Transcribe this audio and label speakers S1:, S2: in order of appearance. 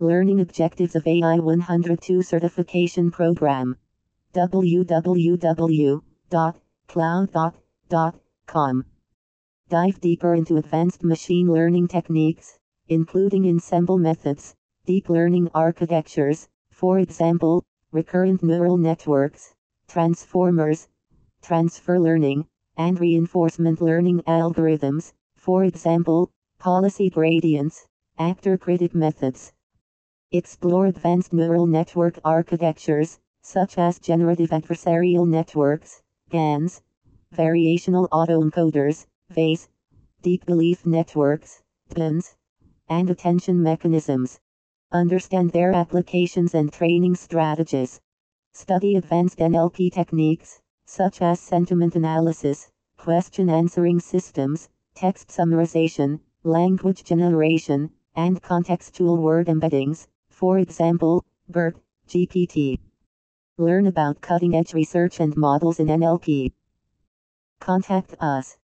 S1: Learning Objectives of AI 102 Certification Program. www.cloud.com. Dive deeper into advanced machine learning techniques, including ensemble methods, deep learning architectures, for example, recurrent neural networks, transformers, transfer learning, and reinforcement learning algorithms, for example, policy gradients, actor critic methods. Explore advanced neural network architectures, such as generative adversarial networks, GANs, variational autoencoders, VAEs, deep belief networks, DBNs, and attention mechanisms. Understand their applications and training strategies. Study advanced NLP techniques, such as sentiment analysis, question answering systems, text summarization, language generation, and contextual word embeddings, for example, BERT, GPT. Learn about cutting edge research and models in NLP. Contact us